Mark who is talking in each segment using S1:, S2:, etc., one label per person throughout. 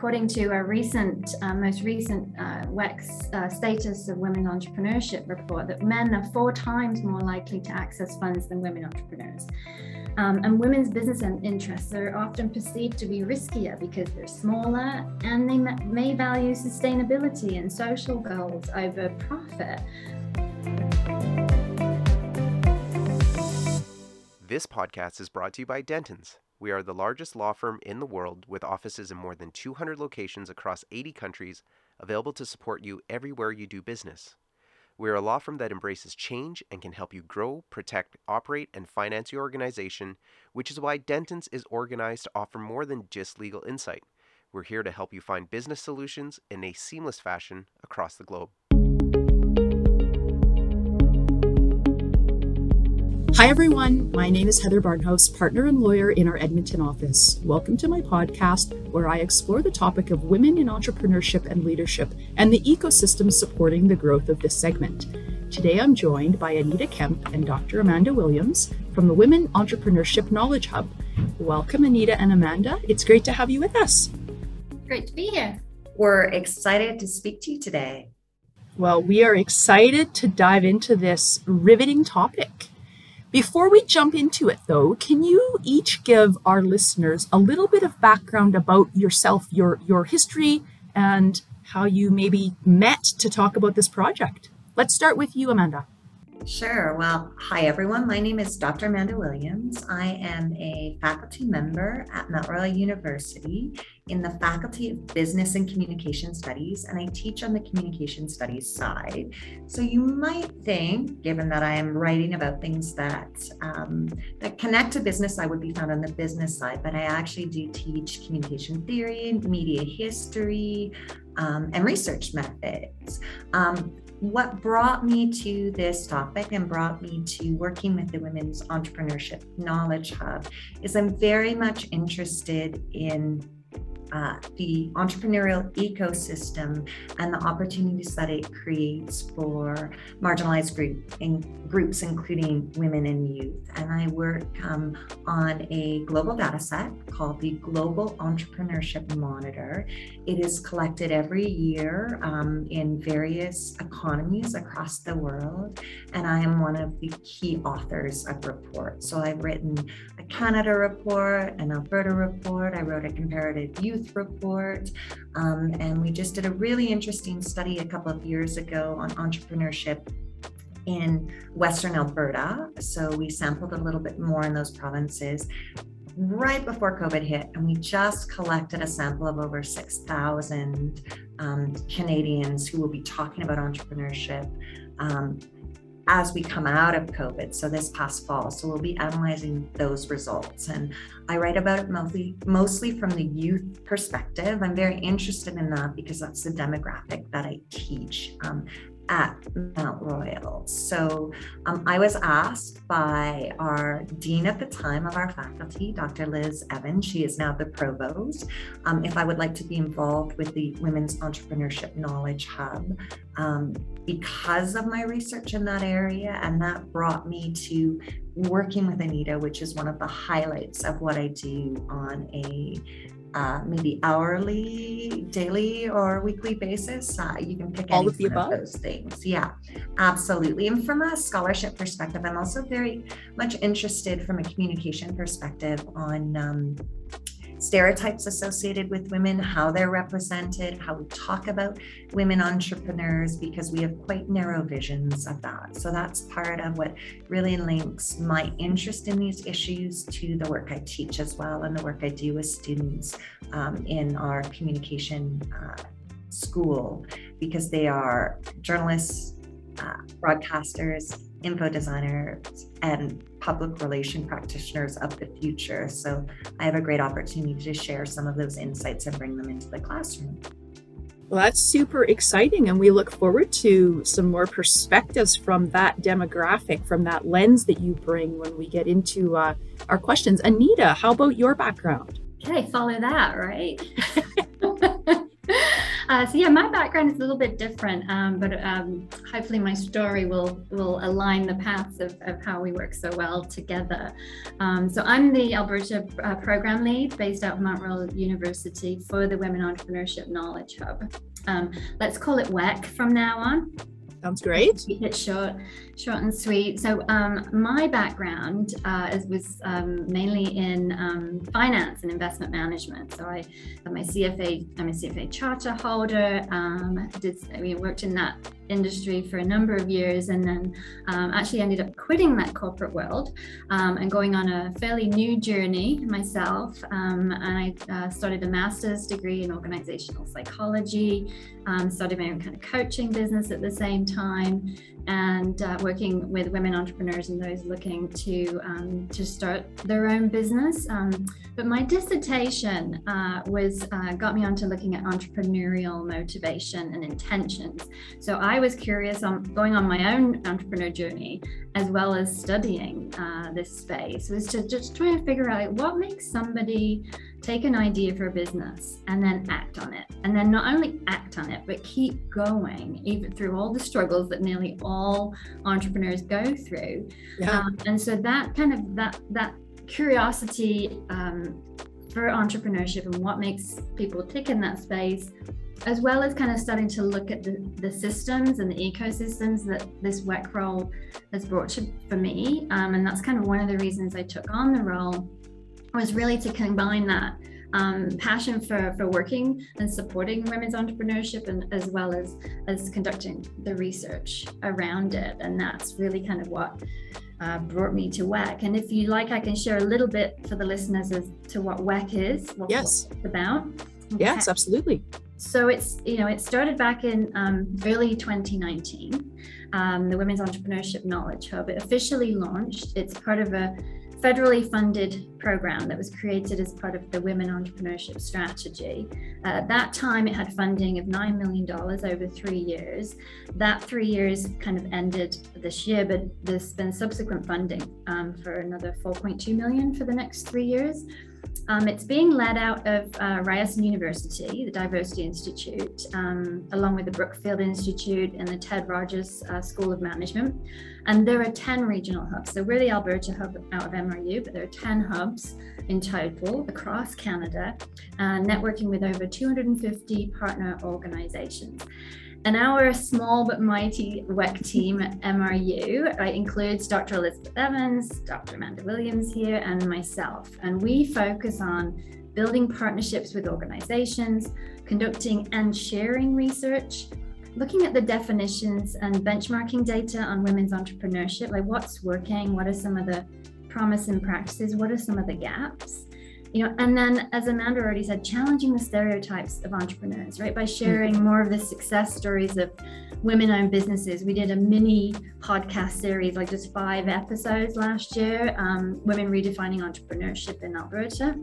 S1: according to a recent, uh, most recent uh, WEX uh, Status of Women Entrepreneurship report, that men are four times more likely to access funds than women entrepreneurs. Um, and women's business interests are often perceived to be riskier because they're smaller and they may value sustainability and social goals over profit.
S2: This podcast is brought to you by Dentons. We are the largest law firm in the world with offices in more than 200 locations across 80 countries, available to support you everywhere you do business. We are a law firm that embraces change and can help you grow, protect, operate, and finance your organization, which is why Dentons is organized to offer more than just legal insight. We're here to help you find business solutions in a seamless fashion across the globe.
S3: Hi, everyone. My name is Heather Barnhouse, partner and lawyer in our Edmonton office. Welcome to my podcast, where I explore the topic of women in entrepreneurship and leadership and the ecosystem supporting the growth of this segment. Today, I'm joined by Anita Kemp and Dr. Amanda Williams from the Women Entrepreneurship Knowledge Hub. Welcome, Anita and Amanda. It's great to have you with us.
S1: Great to be here.
S4: We're excited to speak to you today.
S3: Well, we are excited to dive into this riveting topic. Before we jump into it, though, can you each give our listeners a little bit of background about yourself, your, your history, and how you maybe met to talk about this project? Let's start with you, Amanda.
S4: Sure. Well, hi everyone. My name is Dr. Amanda Williams. I am a faculty member at Mount Royal University in the Faculty of Business and Communication Studies, and I teach on the communication studies side. So you might think, given that I am writing about things that um, that connect to business, I would be found on the business side, but I actually do teach communication theory, media history, um, and research methods. Um, what brought me to this topic and brought me to working with the Women's Entrepreneurship Knowledge Hub is I'm very much interested in uh, the entrepreneurial ecosystem and the opportunities that it creates for marginalized group in groups, including women and youth. And I work um, on a global data set called the Global Entrepreneurship Monitor. It is collected every year um, in various economies across the world. And I am one of the key authors of reports. So I've written Canada report, an Alberta report, I wrote a comparative youth Report. Um, and we just did a really interesting study a couple of years ago on entrepreneurship in Western Alberta. So we sampled a little bit more in those provinces right before COVID hit, and we just collected a sample of over 6,000 um, Canadians who will be talking about entrepreneurship. Um, as we come out of COVID, so this past fall. So we'll be analyzing those results. And I write about it mostly, mostly from the youth perspective. I'm very interested in that because that's the demographic that I teach. Um, at Mount Royal. So um, I was asked by our dean at the time of our faculty, Dr. Liz Evans, she is now the provost, um, if I would like to be involved with the Women's Entrepreneurship Knowledge Hub um, because of my research in that area. And that brought me to working with Anita, which is one of the highlights of what I do on a uh, maybe hourly, daily, or weekly basis. Uh, you can pick
S3: all of the above
S4: of those things. Yeah, absolutely. And from a scholarship perspective, I'm also very much interested from a communication perspective on um, stereotypes associated with women, how they're represented, how we talk about women entrepreneurs, because we have quite narrow visions of that. So that's part of what really links my interest in these issues to the work I teach as well and the work I do with students um, in our communication uh, school, because they are journalists, uh, broadcasters, info designers and public relation practitioners of the future. So I have a great opportunity to share some of those insights and bring them into the classroom.
S3: Well, that's super exciting. And we look forward to some more perspectives from that demographic, from that lens that you bring when we get into uh, our questions. Anita, how about your background?
S1: Okay, follow that, right? Uh, so yeah, my background is a little bit different, um, but um, hopefully my story will will align the paths of, of how we work so well together. Um, so I'm the Alberta uh, program lead based out of Mount Royal University for the Women Entrepreneurship Knowledge Hub. Um, let's call it WEC from now on.
S3: Sounds great.
S1: Keep it short, short and sweet. So um, my background uh, is, was um, mainly in um, finance and investment management. So I have my CFA, I'm a CFA charter holder. Um, did I mean, worked in that industry for a number of years and then um, actually ended up quitting that corporate world um, and going on a fairly new journey myself. And I uh, started a master's degree in organizational psychology, started my own kind of coaching business at the same time and uh, working with women entrepreneurs and those looking to um, to start their own business. Um, but my dissertation uh, was uh, got me onto looking at entrepreneurial motivation and intentions. So I was curious on going on my own entrepreneur journey as well as studying uh, this space was to just try to figure out what makes somebody take an idea for a business and then act on it. And then not only act on it but keep going even through all the struggles that nearly all entrepreneurs go through. Yeah. um, and so that kind of that that curiosity um, for entrepreneurship and what makes people tick in that space as well as kind of starting to look at the, the systems and the ecosystems that this WEC role has brought to, for me. Um, and that's kind of one of the reasons i took on the role was really to combine that um, passion for, for working and supporting women's entrepreneurship and as well as as conducting the research around it. And that's really kind of what uh, brought me to WEC. And if you like I can share a little bit for the listeners as to what WEC is what,
S3: yes.
S1: it's about.
S3: Okay. yes absolutely.
S1: So it's you know it started back in um, early 2019 um, the women's entrepreneurship knowledge hub it officially launched. It's part of a federally funded program that was created as part of the Women Entrepreneurship Strategy. Uh, at that time, it had funding of $9 million over three years. That three years kind of ended this year, but there's been subsequent funding um, for another 4.2 million for the next three years. Um, it's being led out of uh, Ryerson University, the Diversity Institute, um, along with the Brookfield Institute and the Ted Rogers uh, School of Management. And there are 10 regional hubs. So we're the Alberta hub out of MRU, but there are 10 hubs in total across Canada, uh, networking with over 250 partner organizations. And our small but mighty WEC team at MRU uh, includes Dr. Elizabeth Evans, Dr. Amanda Williams here, and myself. And we focus on building partnerships with organizations, conducting and sharing research, looking at the definitions and benchmarking data on women's entrepreneurship, like what's working, what are some of the promising practices, what are some of the gaps? You know and then as amanda already said challenging the stereotypes of entrepreneurs right? By sharing mm-hmm. more of the success stories of women-owned businesses. We did a mini podcast series like just five episodes last year um, women redefining entrepreneurship in alberta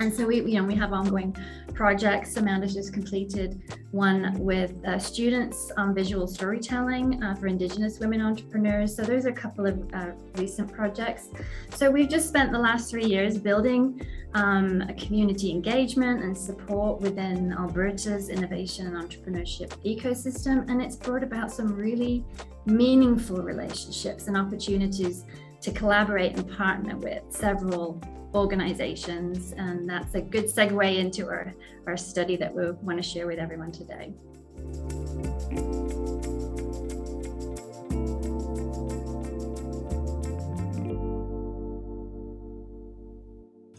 S1: and so we, you know, we have ongoing projects. Amanda's just completed one with uh, students on visual storytelling uh, for Indigenous women entrepreneurs. So those are a couple of uh, recent projects. So we've just spent the last three years building um, community engagement and support within Alberta's innovation and entrepreneurship ecosystem, and it's brought about some really meaningful relationships and opportunities to collaborate and partner with several organizations. And that's a good segue into our, our study that we want to share with everyone today.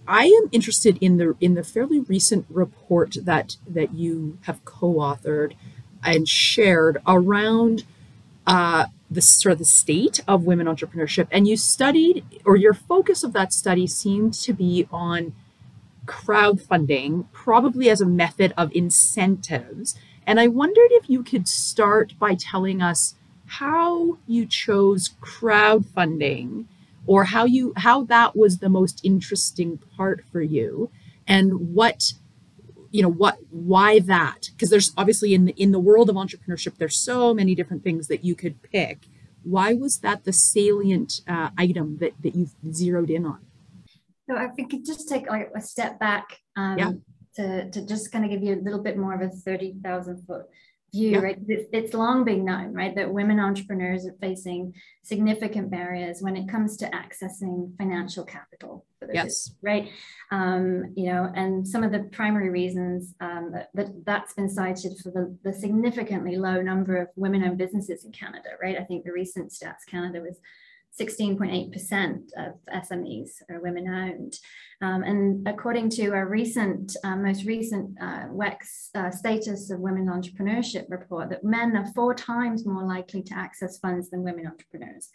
S3: I am interested in the in the fairly recent report that that you have co-authored and shared around uh, the sort of the state of women entrepreneurship. And you studied or your focus of that study seemed to be on crowdfunding probably as a method of incentives. And i wondered if you could start by telling us how you chose crowdfunding or how you how that was the most interesting part for you and what you know what why that? Because there's obviously in the in the world of entrepreneurship there's so many different things that you could pick. Why was that the salient uh, item that that you zeroed in on?
S1: So i think it just take like a step back um, yeah. to, to just kind of give you a little bit more of a 30,000 foot view, right? It's, it's, long been known, right, that women entrepreneurs are facing significant barriers when it comes to accessing financial capital yes. business, right? Um, you know, and some of the primary reasons um, that, that that's been cited for the, the significantly low number of women-owned businesses in Canada, right? I think the recent stats Canada was 16.8% of SMEs are women owned. Um, and according to a recent, uh, most recent uh, WEX uh, Status of Women Entrepreneurship report, that men are four times more likely to access funds than women entrepreneurs.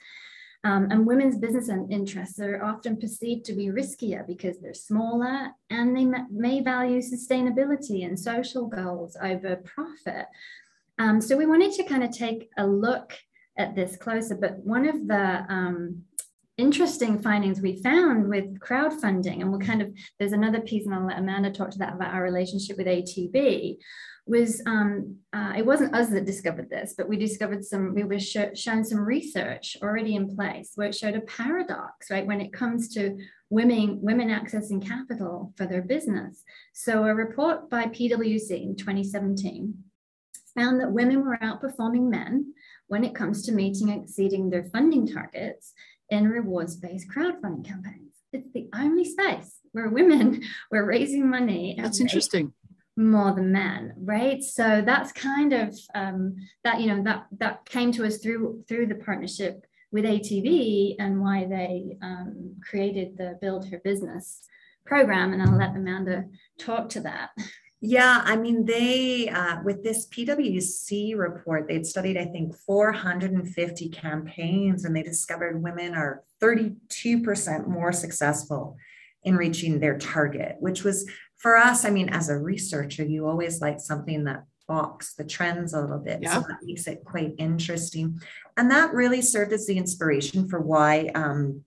S1: Um, and women's business interests are often perceived to be riskier because they're smaller and they may value sustainability and social goals over profit. Um, so we wanted to kind of take a look at this closer, but one of the um, interesting findings we found with crowdfunding, and we'll kind of, there's another piece, and I'll let Amanda talk to that about our relationship with ATB, was um, uh, it wasn't us that discovered this, but we discovered some, we were sh- shown some research already in place where it showed a paradox, right, when it comes to women, women accessing capital for their business. So a report by PwC in 2017 found that women were outperforming men when it comes to meeting and exceeding their funding targets in rewards-based crowdfunding campaigns. It's the only space where women were raising money.
S3: That's interesting.
S1: More than men, right? So that's kind of um, that you know that that came to us through through the partnership with ATB and why they um, created the Build Her Business program. And I'll let Amanda talk to that.
S4: Yeah, I mean, they, uh, with this PwC report, they'd studied, I think, 450 campaigns, and they discovered women are 32% more successful in reaching their target, which was for us, I mean, as a researcher, you always like something that box the trends a little bit. Yeah. So that makes it quite interesting. And that really served as the inspiration for why um,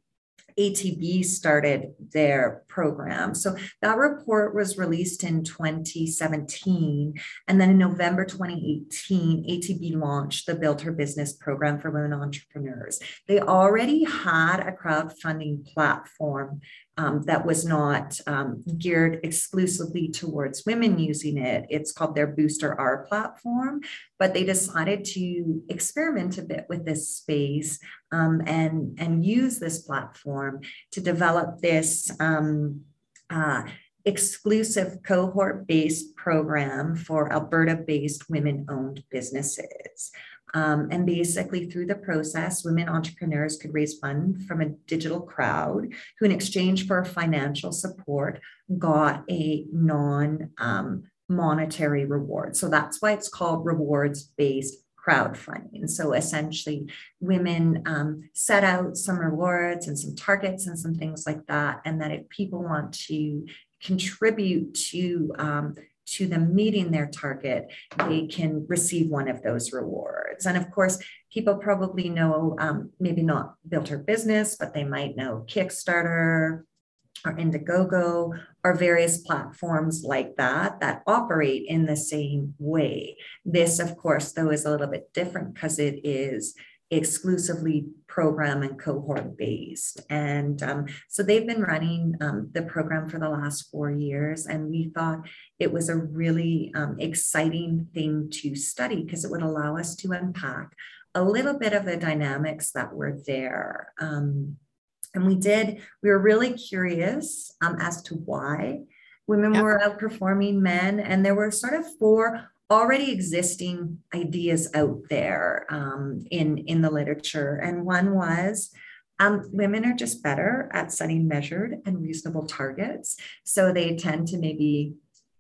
S4: ATB started their program. So that report was released in 2017. And then in November 2018, ATB launched the Build Her Business program for women entrepreneurs. They already had a crowdfunding platform um, that was not um, geared exclusively towards women using it. It's called their BoostR platform, but they decided to experiment a bit with this space um, and, and use this platform to develop this um, uh, exclusive cohort based program for Alberta based women owned businesses. Um, and basically, through the process, women entrepreneurs could raise funds from a digital crowd who, in exchange for financial support, got a non um, monetary reward. So that's why it's called rewards based crowdfunding. So essentially, women um, set out some rewards and some targets and some things like that. And that if people want to contribute to um, to them meeting their target, they can receive one of those rewards. And of course, people probably know um, maybe not Build Her Business, but they might know Kickstarter or Indiegogo or various platforms like that that operate in the same way. This, of course, though, is a little bit different because it is exclusively program and cohort based. And um, so they've been running um, the program for the last four years. And we thought it was a really um, exciting thing to study because it would allow us to unpack a little bit of the dynamics that were there. Um, and we did, we were really curious um, as to why women yep. were outperforming men. And there were sort of four already existing ideas out there um, in, in the literature. And one was um, women are just better at setting measured and reasonable targets. So they tend to maybe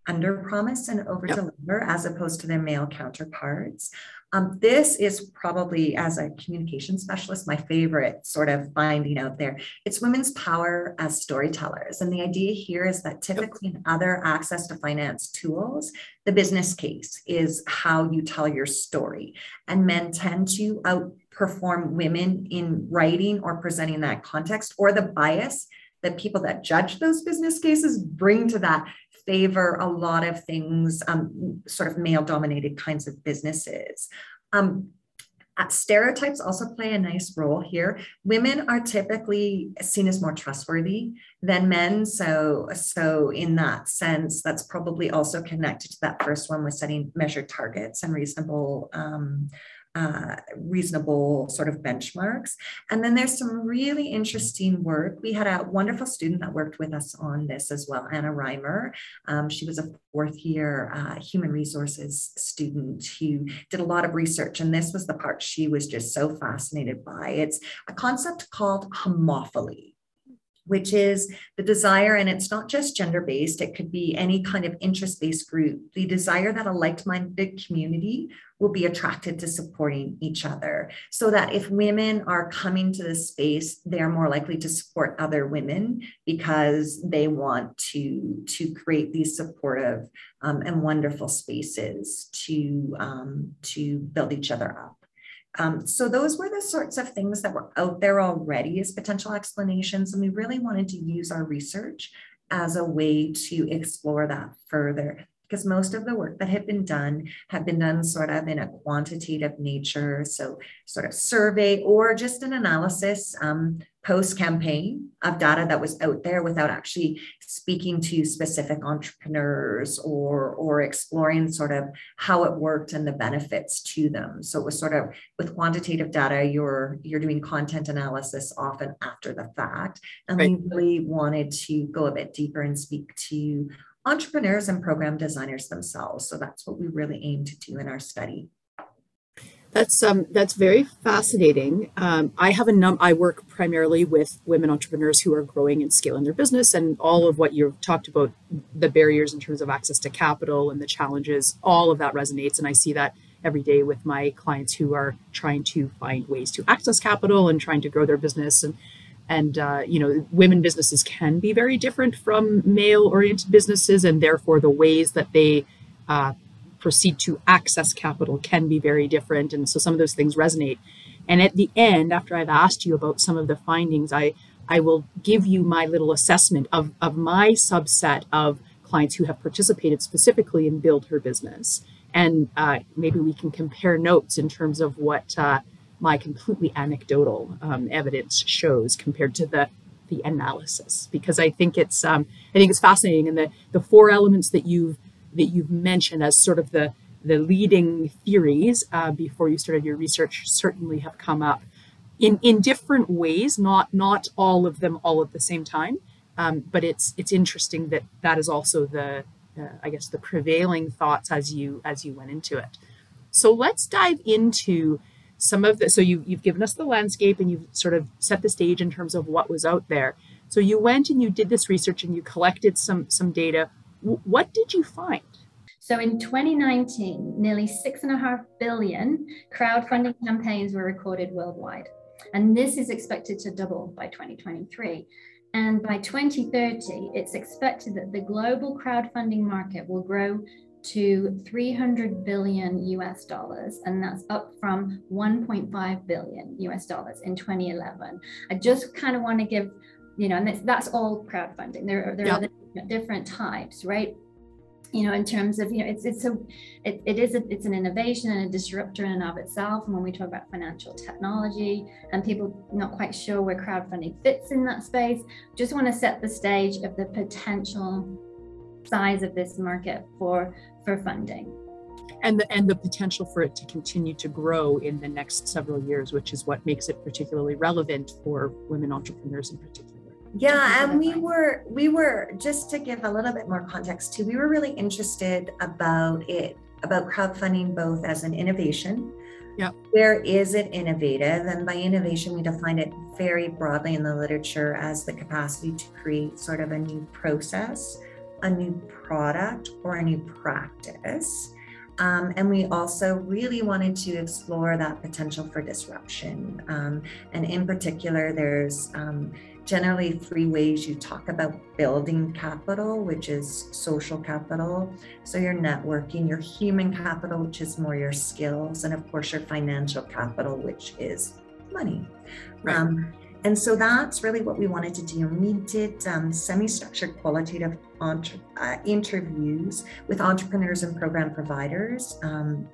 S4: under promise and over deliver yep. as opposed to their male counterparts. Um, this is probably, as a communication specialist, my favorite sort of finding out there. It's women's power as storytellers. And the idea here is that typically in other access to finance tools, the business case is how you tell your story. And men tend to outperform women in writing or presenting that context or the bias that people that judge those business cases bring to that favor a lot of things, um, sort of male dominated kinds of businesses. Um, Uh, stereotypes also play a nice role here. Women are typically seen as more trustworthy than men. So, so in that sense, that's probably also connected to that first one with setting measured targets and reasonable um, uh, reasonable sort of benchmarks. And then there's some really interesting work. We had a wonderful student that worked with us on this as well, Anna Reimer. Um, she was a fourth year uh, human resources student who did a lot of research. And this was the part she was just so fascinated by. It's a concept called homophily which is the desire, and it's not just gender based, it could be any kind of interest based group, the desire that a like minded community will be attracted to supporting each other. So that if women are coming to this space, they're more likely to support other women because they want to, to create these supportive um, and wonderful spaces to, um, to build each other up. Um, so those were the sorts of things that were out there already as potential explanations. And we really wanted to use our research as a way to explore that further because most of the work that had been done had been done sort of in a quantitative nature, so sort of survey or just an analysis um, post campaign of data that was out there without actually speaking to specific entrepreneurs or or exploring sort of how it worked and the benefits to them. So it was sort of with quantitative data, you're you're doing content analysis often after the fact, and right. we really wanted to go a bit deeper and speak to entrepreneurs and program designers themselves. So that's what we really aim to do in our study.
S3: That's um, that's very fascinating. Um, I have a num. I work primarily with women entrepreneurs who are growing and scaling their business, and all of what you've talked about, the barriers in terms of access to capital and the challenges, all of that resonates, and I see that every day with my clients who are trying to find ways to access capital and trying to grow their business. And and uh, you know women businesses can be very different from male oriented businesses and therefore the ways that they uh, proceed to access capital can be very different. And so some of those things resonate. And at the end after i've asked you about some of the findings i i will give you my little assessment of of my subset of clients who have participated specifically in build her business. And uh, maybe we can compare notes in terms of what uh, my completely anecdotal um, evidence shows compared to the the analysis. Because I think it's um, I think it's fascinating and the the four elements that you've that you've mentioned as sort of the the leading theories uh, before you started your research certainly have come up in in different ways not not all of them all at the same time. Um, but it's it's interesting that that is also the uh, I guess the prevailing thoughts as you as you went into it. So let's dive into some of the so you you've given us the landscape and you've sort of set the stage in terms of what was out there. So you went and you did this research and you collected some some data. W- what did you find?
S1: So in 2019 nearly six and a half billion crowdfunding campaigns were recorded worldwide. And this is expected to double by 2023 and by 2030 it's expected that the global crowdfunding market will grow to 300 billion US dollars, and that's up from 1.5 billion US dollars in 2011. I just kind of want to give, you know, and that's, that's all crowdfunding. There are, there yep. are different types, right? You know, in terms of, you know, it's it's a it, it is a, it's an innovation and a disruptor in and of itself. And when we talk about financial technology and people not quite sure where crowdfunding fits in that space, just want to set the stage of the potential size of this market for for funding
S3: and the and the potential for it to continue to grow in the next several years which is what makes it particularly relevant for women entrepreneurs in particular
S4: yeah and we were we were just to give a little bit more context too we were really interested about it about crowdfunding both as an innovation
S3: yeah.
S4: Where is it innovative? And by innovation, we define it very broadly in the literature as the capacity to create sort of a new process a new product or a new practice. Um, and we also really wanted to explore that potential for disruption. Um, and in particular, there's um, generally three ways you talk about building capital, which is social capital. So your networking, your human capital, which is more your skills, and of course, your financial capital, which is money. Right. And so that's really what we wanted to do. We did um, semi structured qualitative entre- uh, interviews with entrepreneurs and program providers. Um,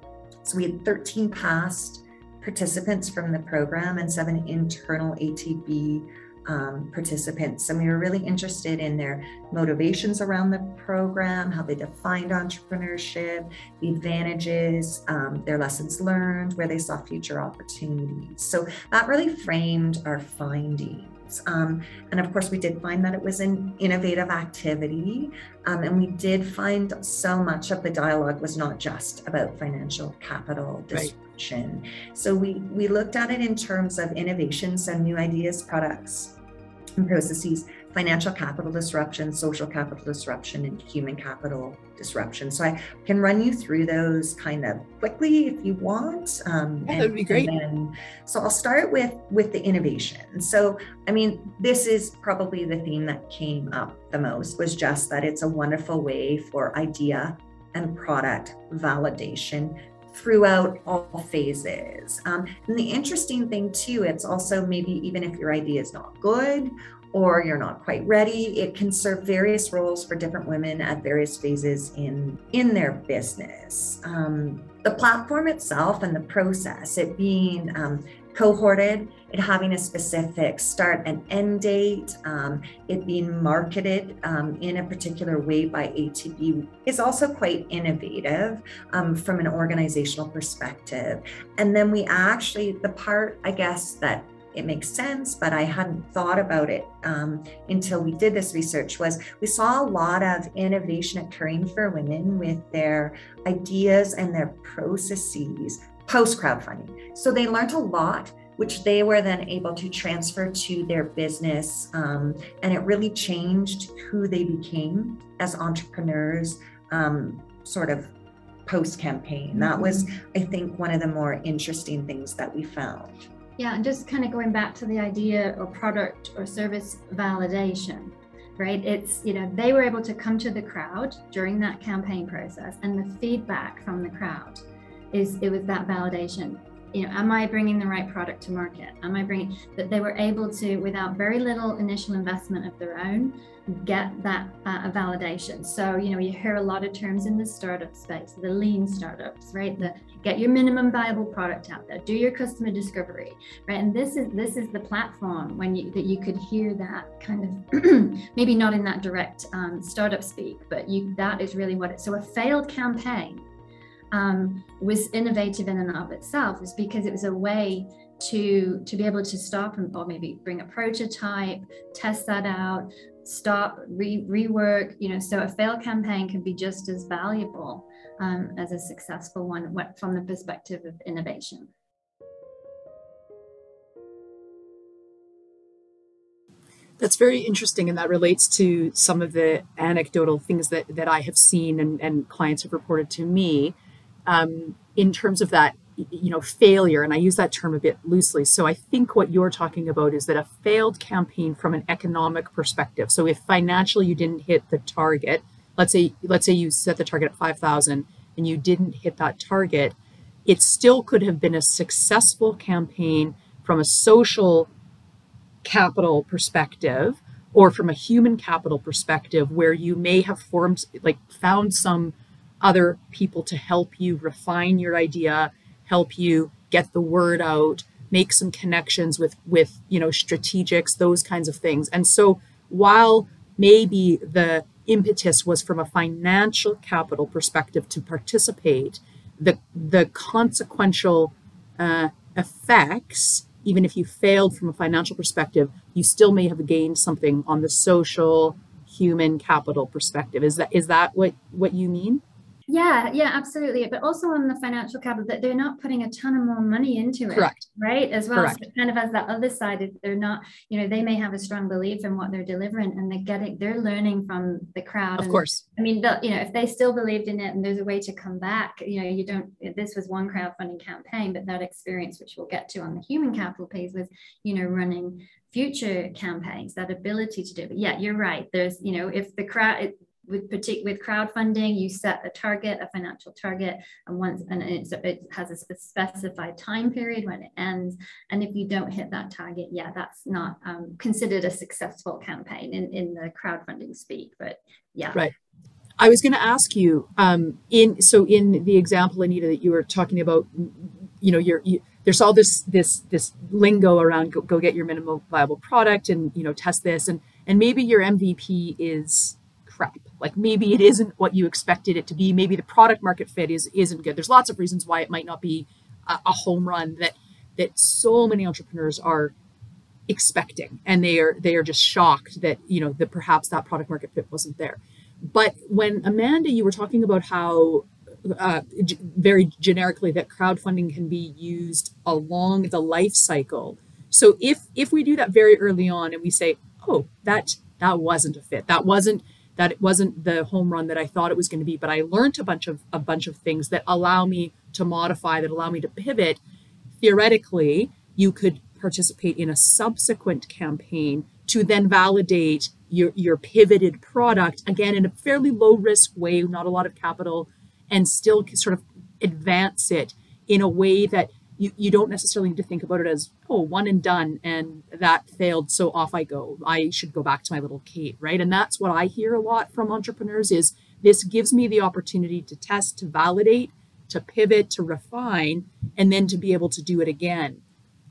S4: so we had 13 past participants from the program and seven internal ATB um, participants. And we were really interested in their motivations around the program, how they defined entrepreneurship, the advantages, um, their lessons learned, where they saw future opportunities. So that really framed our findings. Um, and of course, we did find that it was an innovative activity. Um, and we did find so much of the dialogue was not just about financial capital disruption. Right. So we, we looked at it in terms of innovations and new ideas, products, processes financial capital disruption, social capital disruption, and human capital disruption. So I can run you through those kind of quickly if you want.
S3: Um, yeah, that'd be great.
S4: Then, so I'll start with with the innovation. So I mean, this is probably the theme that came up the most was just that it's a wonderful way for idea and product validation throughout all phases. Um, and the interesting thing too, it's also maybe even if your idea is not good or you're not quite ready, it can serve various roles for different women at various phases in in their business. Um, the platform itself and the process, it being um, cohorted, it having a specific start and end date, um, it being marketed um, in a particular way by ATB is also quite innovative um, from an organizational perspective. And then we actually, the part, I guess, that it makes sense, but I hadn't thought about it um, until we did this research. Was we saw a lot of innovation occurring for women with their ideas and their processes post crowdfunding. So they learned a lot which they were then able to transfer to their business. Um, and it really changed who they became as entrepreneurs, um, sort of post campaign. That was, mm-hmm. I think, one of the more interesting things that we found.
S1: Yeah, and just kind of going back to the idea of product or service validation, right? It's, you know, they were able to come to the crowd during that campaign process, and the feedback from the crowd is it was that validation. You know, am I bringing the right product to market? Am I bringing that they were able to, without very little initial investment of their own, get that uh, validation. So, you know, you hear a lot of terms in the startup space, the lean startups, right? The get your minimum viable product out there, do your customer discovery, right? And this is this is the platform when you that you could hear that kind of maybe not in that direct um, startup speak, but you that is really what it. So a failed campaign um, was innovative in and of itself, is because it was a way to to be able to stop and or maybe bring a prototype test that out stop, re- rework, you know, so a failed campaign can be just as valuable um, as a successful one from the perspective of innovation.
S3: That's very interesting, and that relates to some of the anecdotal things that, that I have seen and, and clients have reported to me um, in terms of that you know failure and i use that term a bit loosely. So i think what you're talking about is that a failed campaign from an economic perspective. So if financially you didn't hit the target let's say let's say you set the target at 5000 and you didn't hit that target it still could have been a successful campaign from a social capital perspective or from a human capital perspective where you may have formed like found some other people to help you refine your idea help you get the word out, make some connections with with you know strategics, those kinds of things. And so while maybe the impetus was from a financial capital perspective to participate, the the consequential uh, effects, even if you failed from a financial perspective, you still may have gained something on the social human capital perspective. Is that is that what what you mean?
S1: Yeah, yeah, absolutely. But also on the financial capital, that they're not putting a ton of more money into it.
S3: Correct.
S1: Right. As well. Correct. So kind of as that other side, if they're not, you know, they may have a strong belief in what they're delivering and they're getting, they're learning from the crowd.
S3: Of
S1: and,
S3: course.
S1: I mean, you know, if they still believed in it and there's a way to come back, you know, you don't, this was one crowdfunding campaign, but that experience, which we'll get to on the human capital piece was, you know, running future campaigns that ability to do it yeah you're right there's you know if the crowd with particular with crowdfunding, you set a target, a financial target, and once and it, it has a specified time period when it ends. And if you don't hit that target, yeah, that's not um, considered a successful campaign in in the crowdfunding speak. But yeah,
S3: right. I was going to ask you um, in so in the example, Anita, that you were talking about, you know, you, there's all this this this lingo around go, go get your minimum viable product and you know test this and and maybe your mvp is crap like maybe it isn't what you expected it to be. Maybe the product market fit is isn't good. There's lots of reasons why it might not be a, a home run that that so many entrepreneurs are expecting. And they are they are just shocked that you know that perhaps that product market fit wasn't there. But when amanda you were talking about how uh, g- very generically that crowdfunding can be used along the life cycle. So if if we do that very early on and we say oh that that wasn't a fit. That wasn't that it wasn't the home run that i thought it was going to be but i learned a bunch of a bunch of things that allow me to modify that allow me to pivot. Theoretically you could participate in a subsequent campaign to then validate your, your pivoted product again in a fairly low risk way not a lot of capital and still sort of advance it in a way that you, you don't necessarily need to think about it as oh one and done and that failed so off i go. I should go back to my little kate right? And that's what i hear a lot from entrepreneurs is this gives me the opportunity to test to validate to pivot to refine and then to be able to do it again.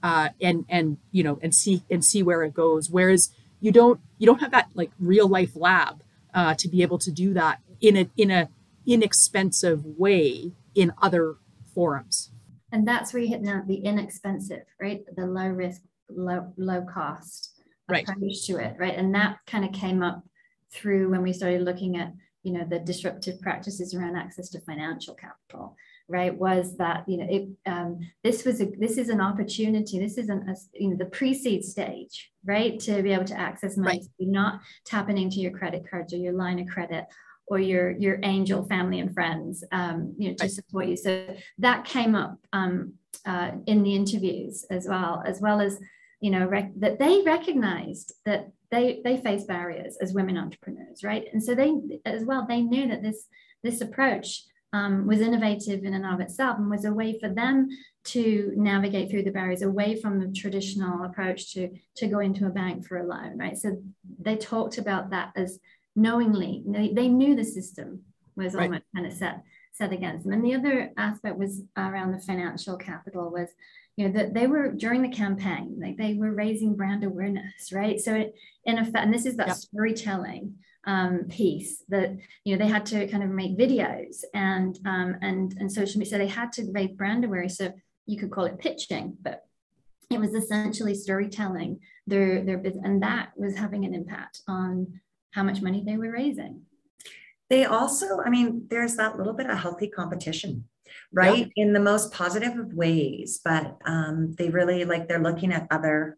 S3: Uh, and and you know and see and see where it goes. Whereas you don't you don't have that like real life lab uh, to be able to do that in a in a inexpensive way in other forums.
S1: And that's where you hit now the inexpensive, right? The low risk, low low cost
S3: right.
S1: approach to it, right? And that kind of came up through when we started looking at you know the disruptive practices around access to financial capital right was that you know it um, this was a this is an opportunity this isn't a you know the pre-seed stage right to be able to access money
S3: right.
S1: so you're not tapping into your credit cards or your line of credit or your your angel family and friends um, you know to support you. So that came up um, uh, in the interviews as well as well as you know rec- that they recognized that they they face barriers as women entrepreneurs right? And so they as well they knew that this this approach um, was innovative in and of itself and was a way for them to navigate through the barriers away from the traditional approach to to go into a bank for a loan right? So they talked about that as knowingly. They, they knew the system was right. almost kind of set set against them. And the other aspect was around the financial capital was, you know, that they were during the campaign, like they were raising brand awareness, right? So it, in effect, and this is that yep. storytelling um, piece that you know they had to kind of make videos and um, and and social media. So they had to raise brand awareness. So you could call it pitching, but it was essentially storytelling their their business, and that was having an impact on how much money they were raising.
S4: They also, I mean, there's that little bit of healthy competition, right? Yeah. In the most positive of ways, but um, they really like they're looking at other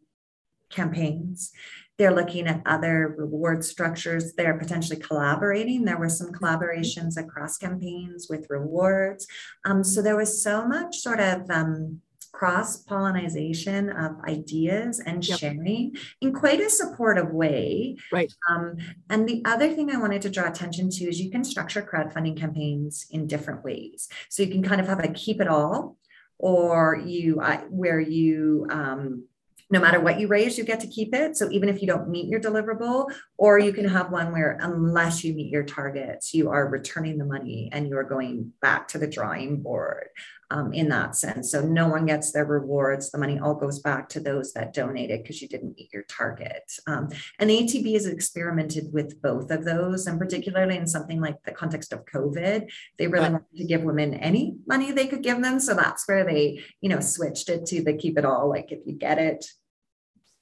S4: campaigns. They're looking at other reward structures. They're potentially collaborating. There were some collaborations across campaigns with rewards. Um, so there was so much sort of um, cross pollination of ideas and yep. sharing in quite a supportive way.
S3: Right.
S4: Um, and the other thing I wanted to draw attention to is you can structure crowdfunding campaigns in different ways. So you can kind of have a keep it all, or you uh, where you um, no matter what you raise, you get to keep it. So even if you don't meet your deliverable, or you can have one where unless you meet your targets, you are returning the money and you are going back to the drawing board um, in that sense. So no one gets their rewards. The money all goes back to those that donated because you didn't meet your target. Um, and ATB has experimented with both of those, and particularly in something like the context of COVID, they really wanted to give women any money they could give them. So that's where they, you know, switched it to the keep it all. Like if you get it,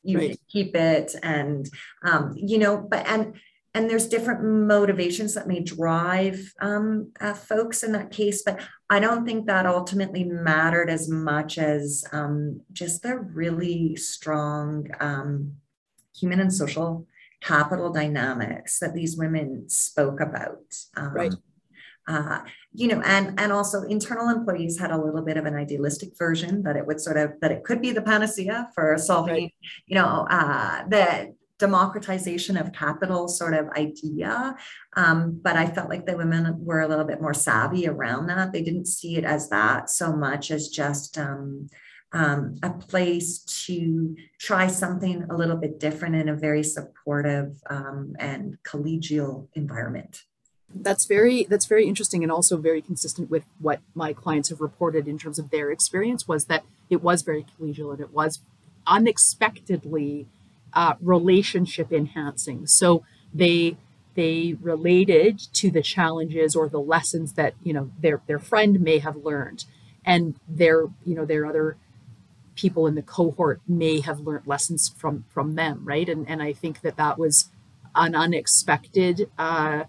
S4: you right. keep it, and um, you know, but and and there's different motivations that may drive um, uh, folks in that case but i don't think that ultimately mattered as much as um, just the really strong um, human and social capital dynamics that these women spoke about
S3: um, right
S4: uh, you know, and and also internal employees had a little bit of an idealistic version that it would sort of that it could be the panacea for solving, right. you know, uh, the democratization of capital sort of idea. Um, but I felt like the women were a little bit more savvy around that. They didn't see it as that so much as just um, um, a place to try something a little bit different in a very supportive um, and collegial environment.
S3: That's very that's very interesting and also very consistent with what my clients have reported in terms of their experience was that it was very collegial and it was unexpectedly uh, relationship enhancing. So they they related to the challenges or the lessons that you know their their friend may have learned, and their you know their other people in the cohort may have learned lessons from from them, right? And and I think that that was an unexpected uh,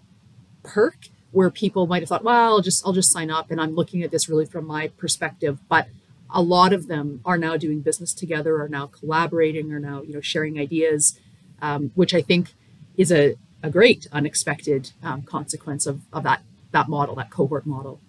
S3: perk where people might have thought, well, I'll just I'll just sign up, and I'm looking at this really from my perspective, but a lot of them are now doing business together, are now collaborating, are now you know sharing ideas, um, which I think is a, a great unexpected um, consequence of, of that that model, that cohort model.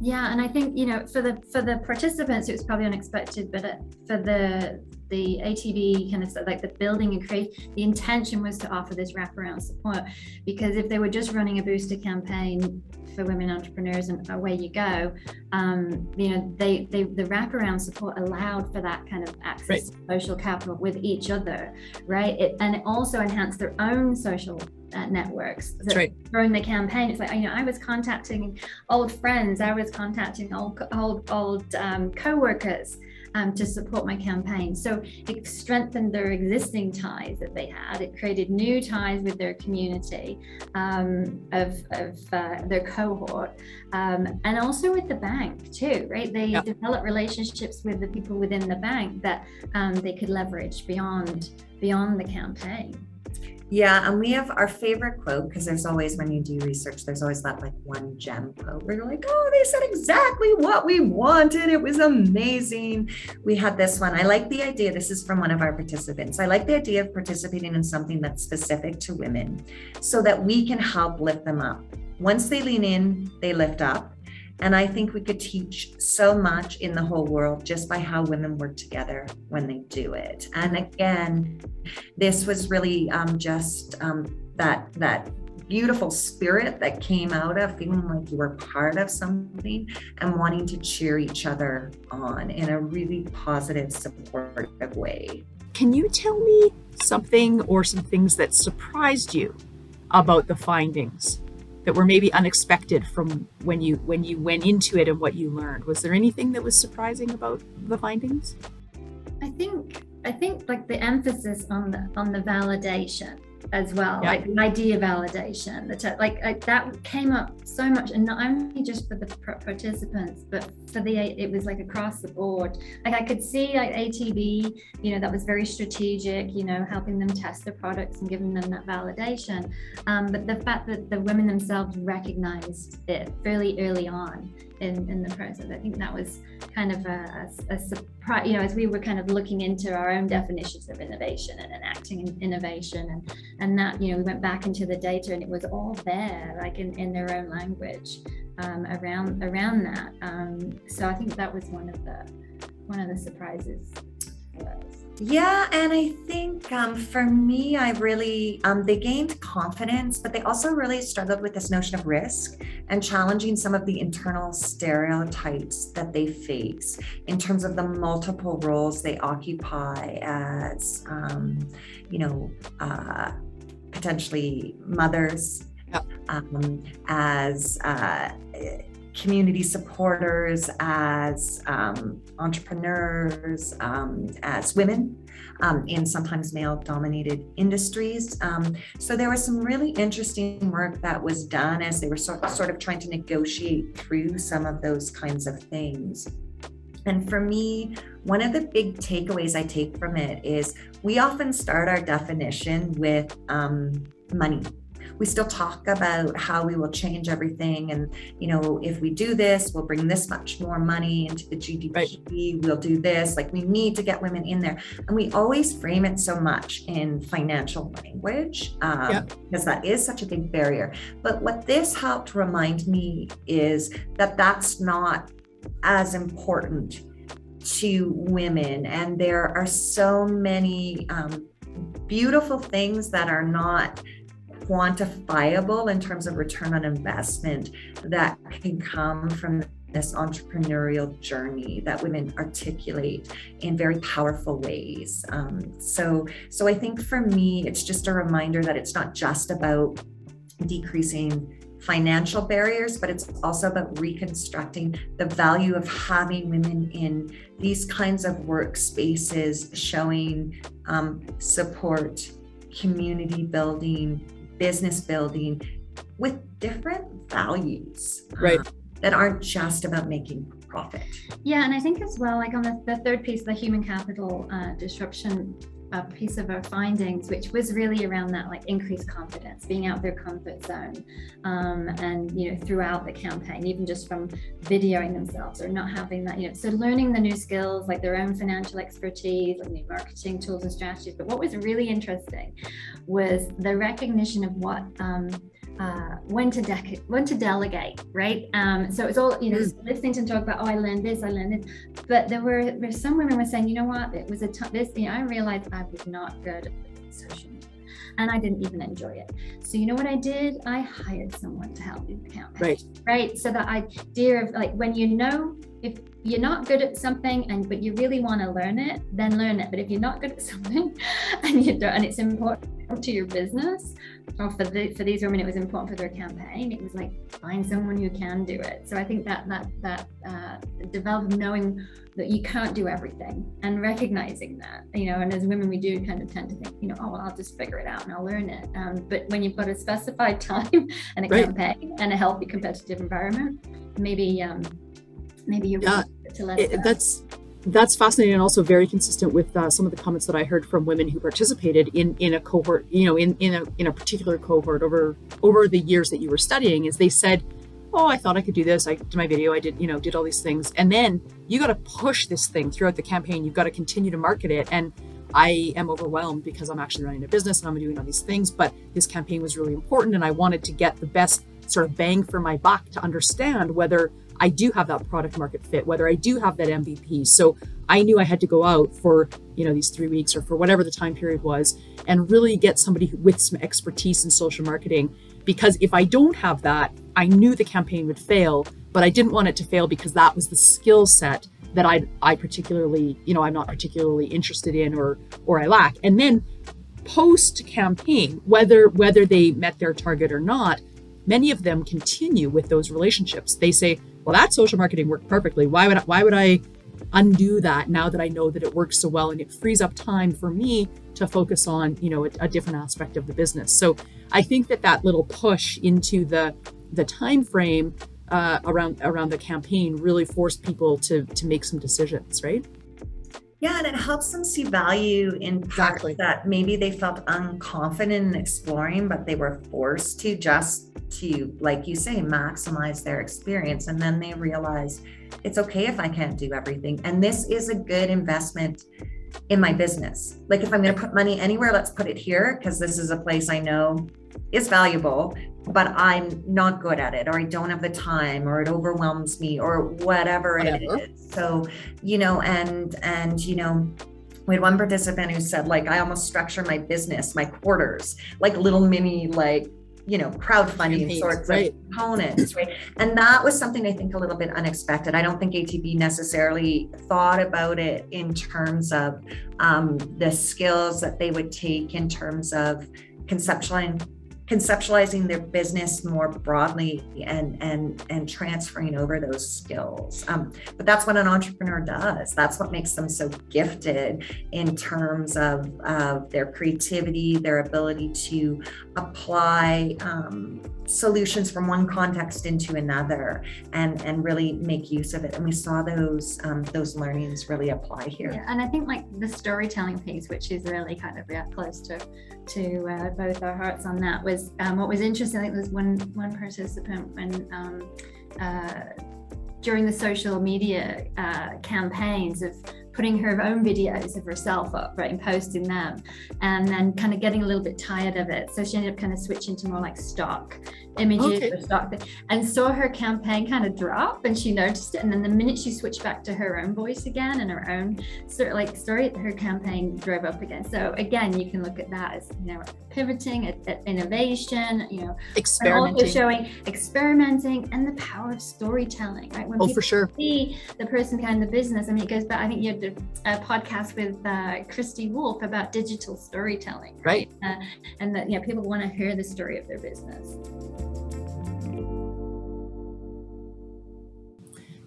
S1: Yeah, and I think you know for the for the participants it was probably unexpected, but uh, for the the ATB kind of like the building and create the intention was to offer this wraparound support because if they were just running a BoostR campaign for women entrepreneurs and away you go, um, you know they, they the wraparound support allowed for that kind of access right. to social capital with each other, right? It, and it also enhanced their own social uh, networks
S3: That's right.
S1: during the campaign it's like you know i was contacting old friends i was contacting old old old um, co-workers um, to support my campaign. So it strengthened their existing ties that they had. It created new ties with their community um, of, of uh, their cohort um, and also with the bank too right? They yep. developed relationships with the people within the bank that um, they could leverage beyond beyond the campaign
S4: yeah, and we have our favorite quote because there's always when you do research, there's always that like one gem quote where you're like, oh, they said exactly what we wanted. It was amazing. We had this one. I like the idea. This is from one of our participants. I like the idea of participating in something that's specific to women so that we can help lift them up. Once they lean in, they lift up. And I think we could teach so much in the whole world just by how women work together when they do it. And again, this was really um, just um, that that beautiful spirit that came out of feeling like you were part of something and wanting to cheer each other on in a really positive, supportive way.
S3: Can you tell me something or some things that surprised you about the findings? That were maybe unexpected from when you when you went into it and what you learned. Was there anything that was surprising about the findings?
S1: I think i think like the emphasis on the on the validation as well yeah. like idea validation that like, like that came up so much and not only just for the participants but for the it was like across the board like i could see like atb you know that was very strategic you know helping them test the products and giving them that validation um, but the fact that the women themselves recognized it fairly early on in, in the process. I think that was kind of a, a, a, surprise, you know, as we were kind of looking into our own definitions of innovation and enacting innovation and, and that, you know, we went back into the data and it was all there, like in, in their own language um, around, around that. Um, so I think that was one of the, one of the surprises.
S4: Yeah, and I think um, for me, I really, um, they gained confidence, but they also really struggled with this notion of risk and challenging some of the internal stereotypes that they face in terms of the multiple roles they occupy as, um, you know, uh, potentially mothers. Um, as uh, community supporters, as um, entrepreneurs, um, as women um, in sometimes male dominated industries. Um, so there was some really interesting work that was done as they were sort, sort of trying to negotiate through some of those kinds of things. And for me, one of the big takeaways I take from it is we often start our definition with um, money we still talk about how we will change everything and you know if we do this we'll bring this much more money into the gdp right. we'll do this. Like we need to get women in there. And we always frame it so much in financial language um, yeah. because that is such a big barrier. But what this helped remind me is that that's not as important to women. And there are so many um, beautiful things that are not quantifiable in terms of return on investment that can come from this entrepreneurial journey that women articulate in very powerful ways. Um, so, so I think for me, it's just a reminder that it's not just about decreasing financial barriers, but it's also about reconstructing the value of having women in these kinds of workspaces, showing um, support, community building, business building with different values.
S3: Right.
S4: Um, that aren't just about making profit.
S1: Yeah, and I think as well, like on the, the third piece, the human capital uh, disruption a piece of our findings, which was really around that like increased confidence, being out of their comfort zone, um, and you know throughout the campaign, even just from videoing themselves or not having that, you know, so learning the new skills like their own financial expertise, like new marketing tools and strategies. But what was really interesting was the recognition of what um, uh, when to de- when to delegate, right? Um, so it's all you know, mm. listening to talk about, oh, I learned this, I learned this, but there were there were some women were saying, you know what, it was a t- this. You know, I realized I was not good at social media, and I didn't even enjoy it. So you know what I did? I hired someone to help me account,
S3: right?
S1: Right. So that idea of like when you know if you're not good at something and but you really want to learn it, then learn it. But if you're not good at something and you don't, and it's important to your business or for the, for these women it was important for their campaign. It was like find someone who can do it. So i think that that that uh, develop knowing that you can't do everything and recognizing that you know and as women we do kind of tend to think you know oh well i'll just figure it out and i'll learn it. Um, but when you've got a specified time and a right. campaign and a healthy competitive environment maybe um, maybe you're
S3: yeah, to let it, that's that's fascinating and also very consistent with uh, some of the comments that I heard from women who participated in in a cohort, you know, in in a in a particular cohort over over the years that you were studying. Is they said, "Oh, I thought I could do this. I did my video. I did, you know, did all these things." And then you got to push this thing throughout the campaign. You've got to continue to market it. And I am overwhelmed because I'm actually running a business and I'm doing all these things. But this campaign was really important, and I wanted to get the best sort of bang for my buck to understand whether I do have that product market fit, whether I do have that MVP. So I knew I had to go out for, you know, these three weeks or for whatever the time period was and really get somebody with some expertise in social marketing. Because if I don't have that, I knew the campaign would fail, but I didn't want it to fail because that was the skill set that I I particularly, you know, I'm not particularly interested in or or I lack. And then post campaign, whether whether they met their target or not, many of them continue with those relationships. They say, well, that social marketing worked perfectly. Why would I, why would I undo that now that I know that it works so well and it frees up time for me to focus on, you know, a, a different aspect of the business. So I think that that little push into the the time frame uh, around around the campaign really forced people to to make some decisions, right?
S4: Yeah, and it helps them see value in exactly. that maybe they felt unconfident in exploring, but they were forced to just to, like you say, maximize their experience. And then they realize it's okay if I can't do everything. And this is a good investment in my business. Like if I'm going to put money anywhere, let's put it here because this is a place I know is valuable, but I'm not good at it or I don't have the time or it overwhelms me or whatever, whatever. it is. So, you know, and and you know, we had one participant who said like I almost structure my business, my quarters, like little mini like you know crowdfunding Campaigns, sorts right. of components right and that was something i think a little bit unexpected i don't think atb necessarily thought about it in terms of um, the skills that they would take in terms of conceptualizing conceptualizing their business more broadly and and and transferring over those skills. Um, but that's what an entrepreneur does. That's what makes them so gifted in terms of of their creativity their ability to apply um, solutions from one context into another and and really make use of it and we saw those um, those learnings really apply here
S1: yeah, and i think like the storytelling piece which is really kind of yeah, close to to uh, both our hearts on that was um, what was interesting. I think was one one participant when um, uh, during the social media uh, campaigns of putting her own videos of herself up, right, and posting them, and then kind of getting a little bit tired of it. So she ended up kind of switching to more like stock images okay. or stock thing, and saw her campaign kind of drop, and she noticed it. And then the minute she switched back to her own voice again and her own sort of like story, her campaign drove up again. So again, you can look at that as you know pivoting, at, at innovation, you know,
S3: experimenting,
S1: also showing experimenting and the power of storytelling, right?
S3: When oh, for sure.
S1: See the person behind the business. I mean, it goes back. I think you had a podcast with uh, Christy Wolf about digital storytelling,
S3: right?
S1: right. Uh, and that yeah, people want to hear the story of their business.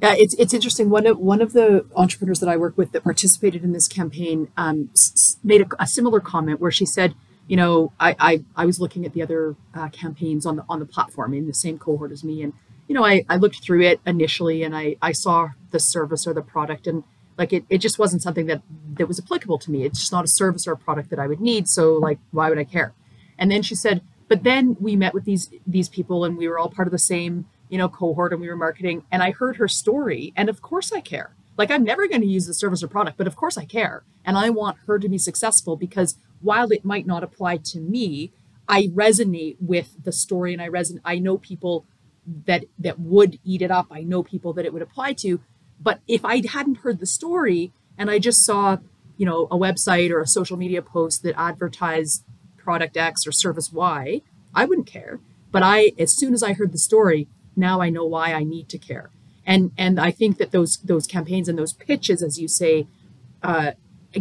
S3: Yeah, it's it's interesting. One of one of the entrepreneurs that I work with that participated in this campaign um, s- made a, a, similar comment where she said, you know, I I, I was looking at the other uh, campaigns on the on the platform in the same cohort as me, and you know, I I looked through it initially and I I saw the service or the product and like it, it just wasn't something that that was applicable to me. It's just not a service or a product that I would need. So like, why would I care? And then she said, but then we met with these these people and we were all part of the same you know cohort and we were marketing and i heard her story and of course i care like i'm never going to use the service or product but of course i care and i want her to be successful because while it might not apply to me i resonate with the story and i resonate i know people that that would eat it up i know people that it would apply to but if i hadn't heard the story and i just saw you know a website or a social media post that advertised product x or service y i wouldn't care but i as soon as i heard the story now I know why I need to care. And and I think that those those campaigns and those pitches, as you say, uh,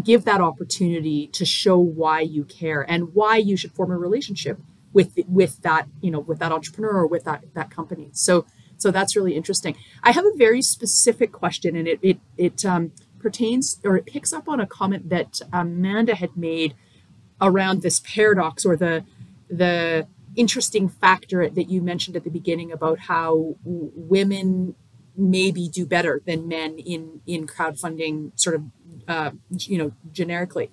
S3: give that opportunity to show why you care and why you should form a relationship with with that you know with that entrepreneur or with that that company. So so that's really interesting. I have a very specific question, and it it it um, pertains or it picks up on a comment that Amanda had made around this paradox or the the interesting factor that you mentioned at the beginning about how women maybe do better than men in in crowdfunding sort of uh, you know generically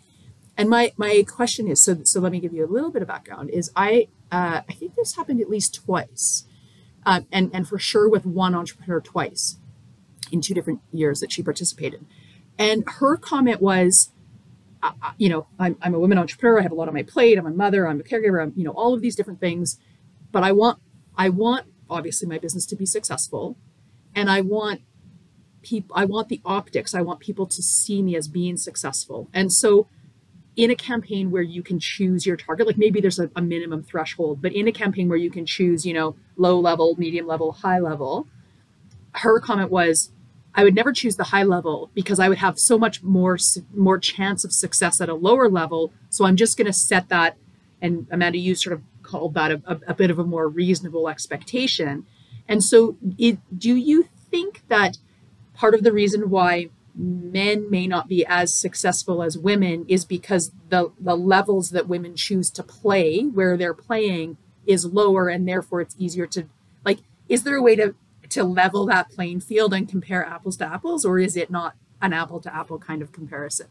S3: and my my question is so so let me give you a little bit of background is i uh, i think this happened at least twice uh, and and for sure with one entrepreneur twice in two different years that she participated and her comment was you know, I'm, I'm a woman entrepreneur. I have a lot on my plate. I'm a mother. I'm a caregiver. I'm, you know, all of these different things. But I want, I want obviously my business to be successful, and I want people. I want the optics. I want people to see me as being successful. And so, in a campaign where you can choose your target, like maybe there's a, a minimum threshold, but in a campaign where you can choose, you know, low level, medium level, high level, her comment was I would never choose the high level because I would have so much more more chance of success at a lower level. So I'm just going to set that. And Amanda, you sort of called that a, a, a bit of a more reasonable expectation. And so, it, do you think that part of the reason why men may not be as successful as women is because the the levels that women choose to play where they're playing is lower and therefore it's easier to like is there a way to to level that playing field and compare apples to apples, or is it not an apple to apple kind of comparison?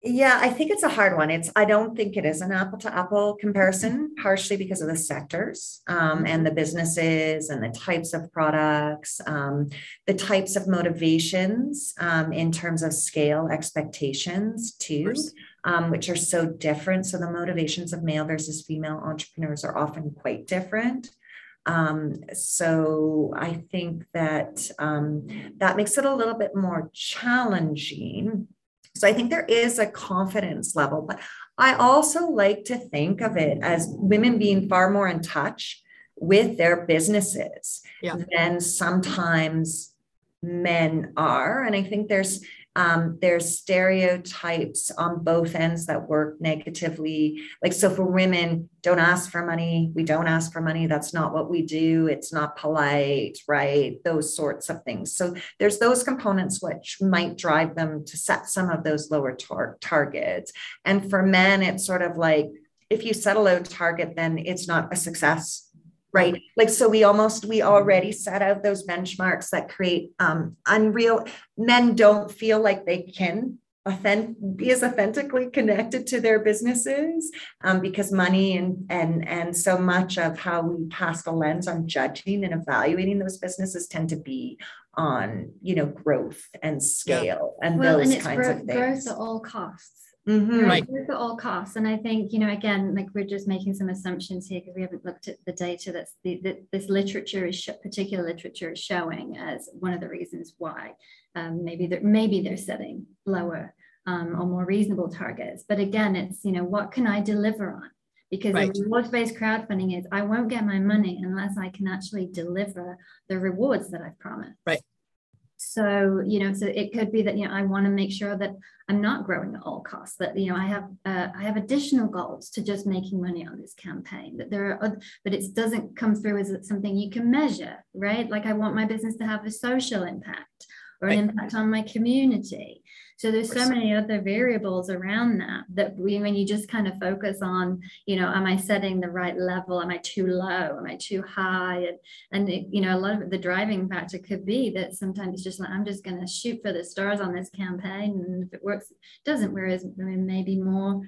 S4: Yeah, I think it's a hard one. It's I don't think it is an apple to apple comparison, partially because of the sectors um, and the businesses and the types of products, um, the types of motivations um, in terms of scale expectations too, um, which are so different. So the motivations of male versus female entrepreneurs are often quite different. Um, so I think that um, that makes it a little bit more challenging. So I think there is a confidence level, but I also like to think of it as women being far more in touch with their businesses yeah. than sometimes men are. And I think there's um, there's stereotypes on both ends that work negatively. Like, so for women, don't ask for money. We don't ask for money. That's not what we do. It's not polite, right? Those sorts of things. So there's those components which might drive them to set some of those lower tar- targets. And for men, it's sort of like, if you set a low target, then it's not a success right. Like so we almost we already set out those benchmarks that create um unreal men don't feel like they can authentic, be as authentically connected to their businesses um, because money and and and so much of how we cast a lens on judging and evaluating those businesses tend to be on you know growth and scale yeah. and well, those and kinds growth, of things.
S1: growth at all costs Mm-hmm. Right. At all costs. And I think, you know, again, like we're just making some assumptions here because we haven't looked at the data that's the, that this literature is sh- particular literature is showing as one of the reasons why um, maybe they're maybe they're setting lower um, or more reasonable targets. But again, it's you know, what can I deliver on? Because right. reward-based crowdfunding is I won't get my money unless I can actually deliver the rewards that I've promised.
S3: Right.
S1: So you know so it could be that you know i want to make sure that i'm not growing at all costs that you know i have uh, i have additional goals to just making money on this campaign that there are other, but it doesn't come through as something you can measure right? Like i want my business to have a social impact or an impact on my community so there's so many other variables around that that we, when you just kind of focus on, you know, am I setting the right level? Am I too low? Am I too high? And, and it, you know, a lot of the driving factor could be that sometimes it's just like, I'm just going to shoot for the stars on this campaign. And if it works, it doesn't. Whereas I mean, maybe more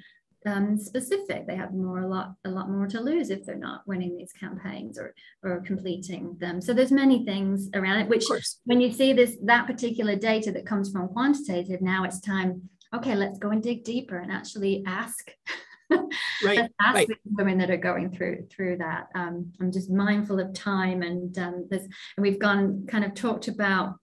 S1: um, specific. They have more a lot a lot more to lose if they're not winning these campaigns or or completing them. So there's many things around it. Which when you see this that particular data that comes from quantitative, now it's time. Okay, let's go and dig deeper and actually ask.
S3: right,
S1: ask
S3: right.
S1: women that are going through through that. Um, I'm just mindful of time, and um, there's and we've gone kind of talked about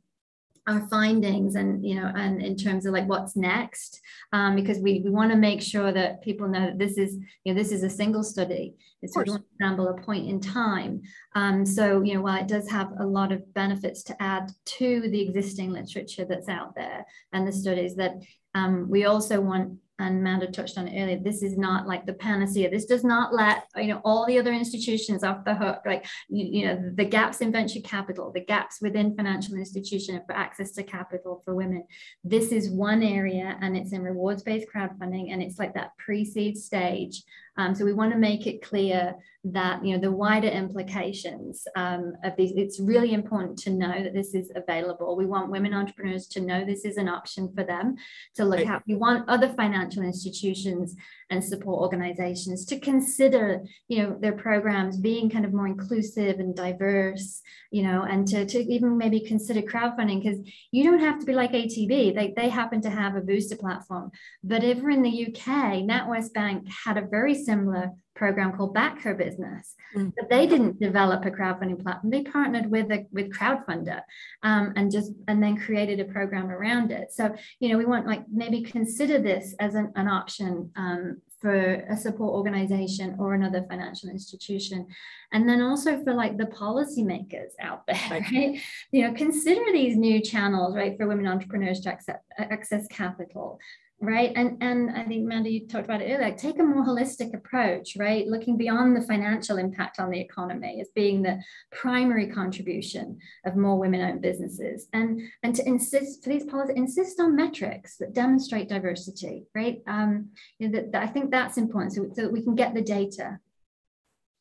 S1: our findings and you know and in terms of like what's next um, because we, we want to make sure that people know that this is you know this is a single study. It's we sample a point in time. Um, so you know while it does have a lot of benefits to add to the existing literature that's out there and the studies that um, we also want and Amanda touched on it earlier, this is not like the panacea. This does not let you know all the other institutions off the hook. Like you, you know the gaps in venture capital, the gaps within financial institution for access to capital for women. This is one area, and it's in rewards-based crowdfunding, and it's like that pre-seed stage um, so we want to make it clear that you know the wider implications um, of these. It's really important to know that this is available. We want women entrepreneurs to know this is an option for them to look right. at. We want other financial institutions and support organizations to consider you know their programs being kind of more inclusive and diverse you know and to, to even maybe consider crowdfunding because you don't have to be like atb they, they happen to have a BoostR platform. But over in the uk natwest bank had a very similar program called Back Her Business. Mm. But they didn't develop a crowdfunding platform. They partnered with a with crowdfunder um, and just and then created a program around it. So you know we want like maybe consider this as an, an option um, for a support organization or another financial institution and then also for like the policymakers out there right you know consider these new channels right for women entrepreneurs to access, access capital right? And and i think amanda you talked about it earlier like take a more holistic approach right? Looking beyond the financial impact on the economy as being the primary contribution of more women-owned businesses. And and to insist for these policies insist on metrics that demonstrate diversity right? Um you know, that, that i think that's important so, so that we can get the data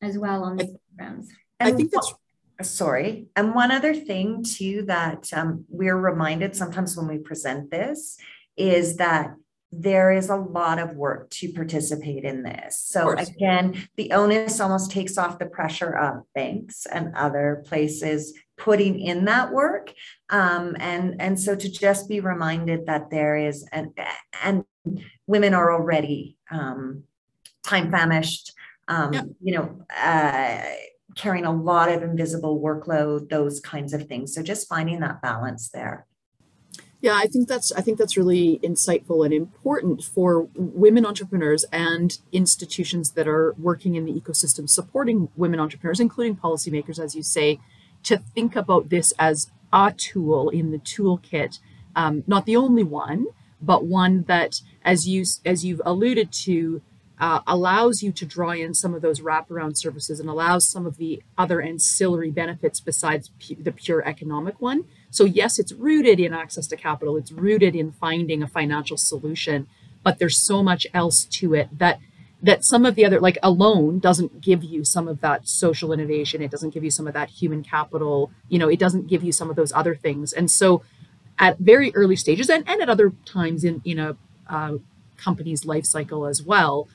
S1: as well on these programs.
S3: I think that's
S4: sorry and one other thing too that um, we're reminded sometimes when we present this is that there is a lot of work to participate in this. So again, the onus almost takes off the pressure of banks and other places putting in that work. Um, and, and so to just be reminded that there is, an, and women are already um, time famished, um, yep. you know, uh, carrying a lot of invisible workload, those kinds of things. So just finding that balance there.
S3: Yeah, I think that's I think that's really insightful and important for women entrepreneurs and institutions that are working in the ecosystem supporting women entrepreneurs, including policymakers, as you say, to think about this as a tool in the toolkit, um, not the only one, but one that, as you as you've alluded to, uh, allows you to draw in some of those wraparound services and allows some of the other ancillary benefits besides the pure economic one so, yes, it's rooted in access to capital, it's rooted in finding a financial solution, but there's so much else to it that that some of the other like alone doesn't give you some of that social innovation. It doesn't give you some of that human capital. You know it doesn't give you some of those other things. And so at very early stages and, and at other times in in a uh, company's life cycle as well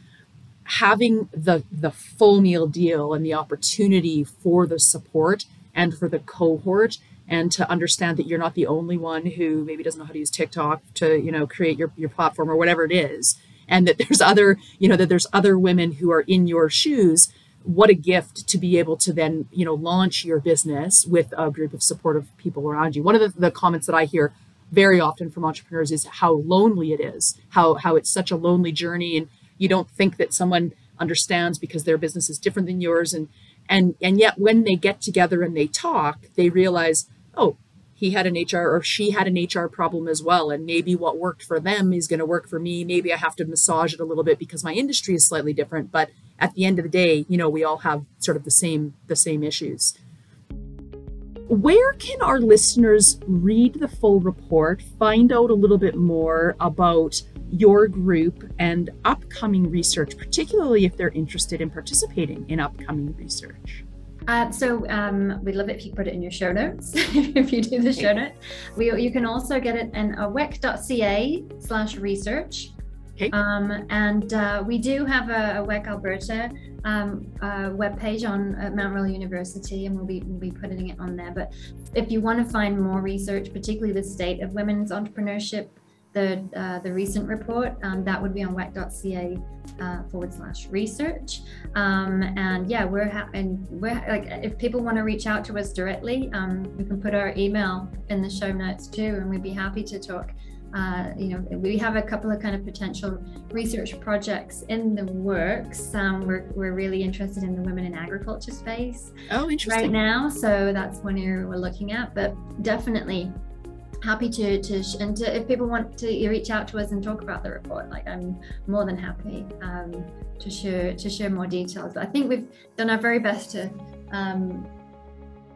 S3: having the the full meal deal and the opportunity for the support and for the cohort and to understand that you're not the only one who maybe doesn't know how to use TikTok to, you know, create your, your platform or whatever it is. And that there's other, you know, that there's other women who are in your shoes. What a gift to be able to then, you know, launch your business with a group of supportive people around you. One of the, the comments that I hear very often from entrepreneurs is how lonely it is, how how it's such a lonely journey and you don't think that someone understands because their business is different than yours and and and yet when they get together and they talk, they realize oh, he had an HR or she had an HR problem as well. And maybe what worked for them is going to work for me. Maybe I have to massage it a little bit because my industry is slightly different. But at the end of the day, you know, we all have sort of the same the same issues. Where can our listeners read the full report, find out a little bit more about your group and upcoming research, particularly if they're interested in participating in upcoming research?
S1: Uh, so um, we'd love it if you put it in your show notes if you do the show notes. We, you can also get it in uh, wec.ca slash research.
S3: Okay.
S1: Um, and uh, we do have a, a WEC Alberta um, uh, webpage on uh, Mount Royal University, and we'll be we'll be putting it on there. But if you want to find more research, particularly the state of women's entrepreneurship the uh, the recent report. Um, that would be on wec.ca uh, forward slash research. Um, and yeah, we're ha- and we're like if people want to reach out to us directly, um, we can put our email in the show notes too, and we'd be happy to talk. Uh, you know, we have a couple of kind of potential research projects in the works. Um, we're, we're really interested in the women in agriculture space.
S3: Oh, interesting.
S1: Right now, so that's one area we're looking at. But definitely, happy to to and to, if people want to reach out to us and talk about the report like i'm more than happy um, to share to share more details. But i think we've done our very best to um,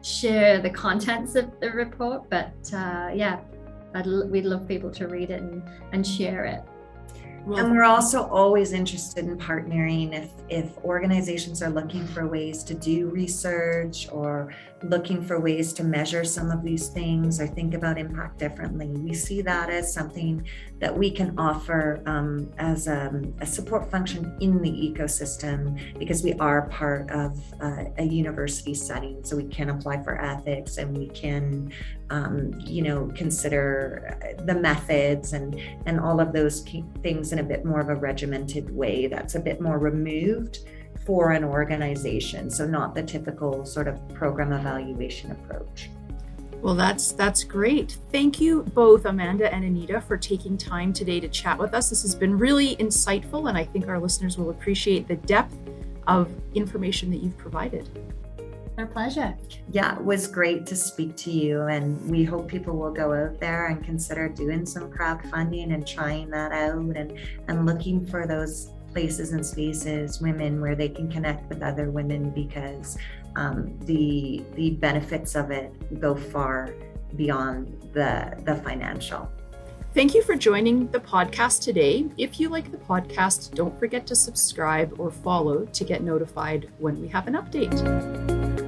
S1: share the contents of the report but uh, yeah I'd, we'd love people to read it and, and share it
S4: and we're also always interested in partnering if if organizations are looking for ways to do research or looking for ways to measure some of these things or think about impact differently. We see that as something that we can offer um, as a, a, support function in the ecosystem because we are part of uh, a university setting. So we can apply for ethics and we can, um, you know, consider the methods and and all of those things in a bit more of a regimented way. That's a bit more removed for an organization. So not the typical sort of program evaluation approach.
S3: Well, that's that's great. Thank you both, Amanda and Anita, for taking time today to chat with us. This has been really insightful, and I think our listeners will appreciate the depth of information that you've provided.
S1: Our pleasure.
S4: Yeah, it was great to speak to you, and we hope people will go out there and consider doing some crowdfunding and trying that out and and looking for those places and spaces, women, where they can connect with other women because um, the the benefits of it go far beyond the the financial.
S3: Thank you for joining the podcast today. If you like the podcast, don't forget to subscribe or follow to get notified when we have an update.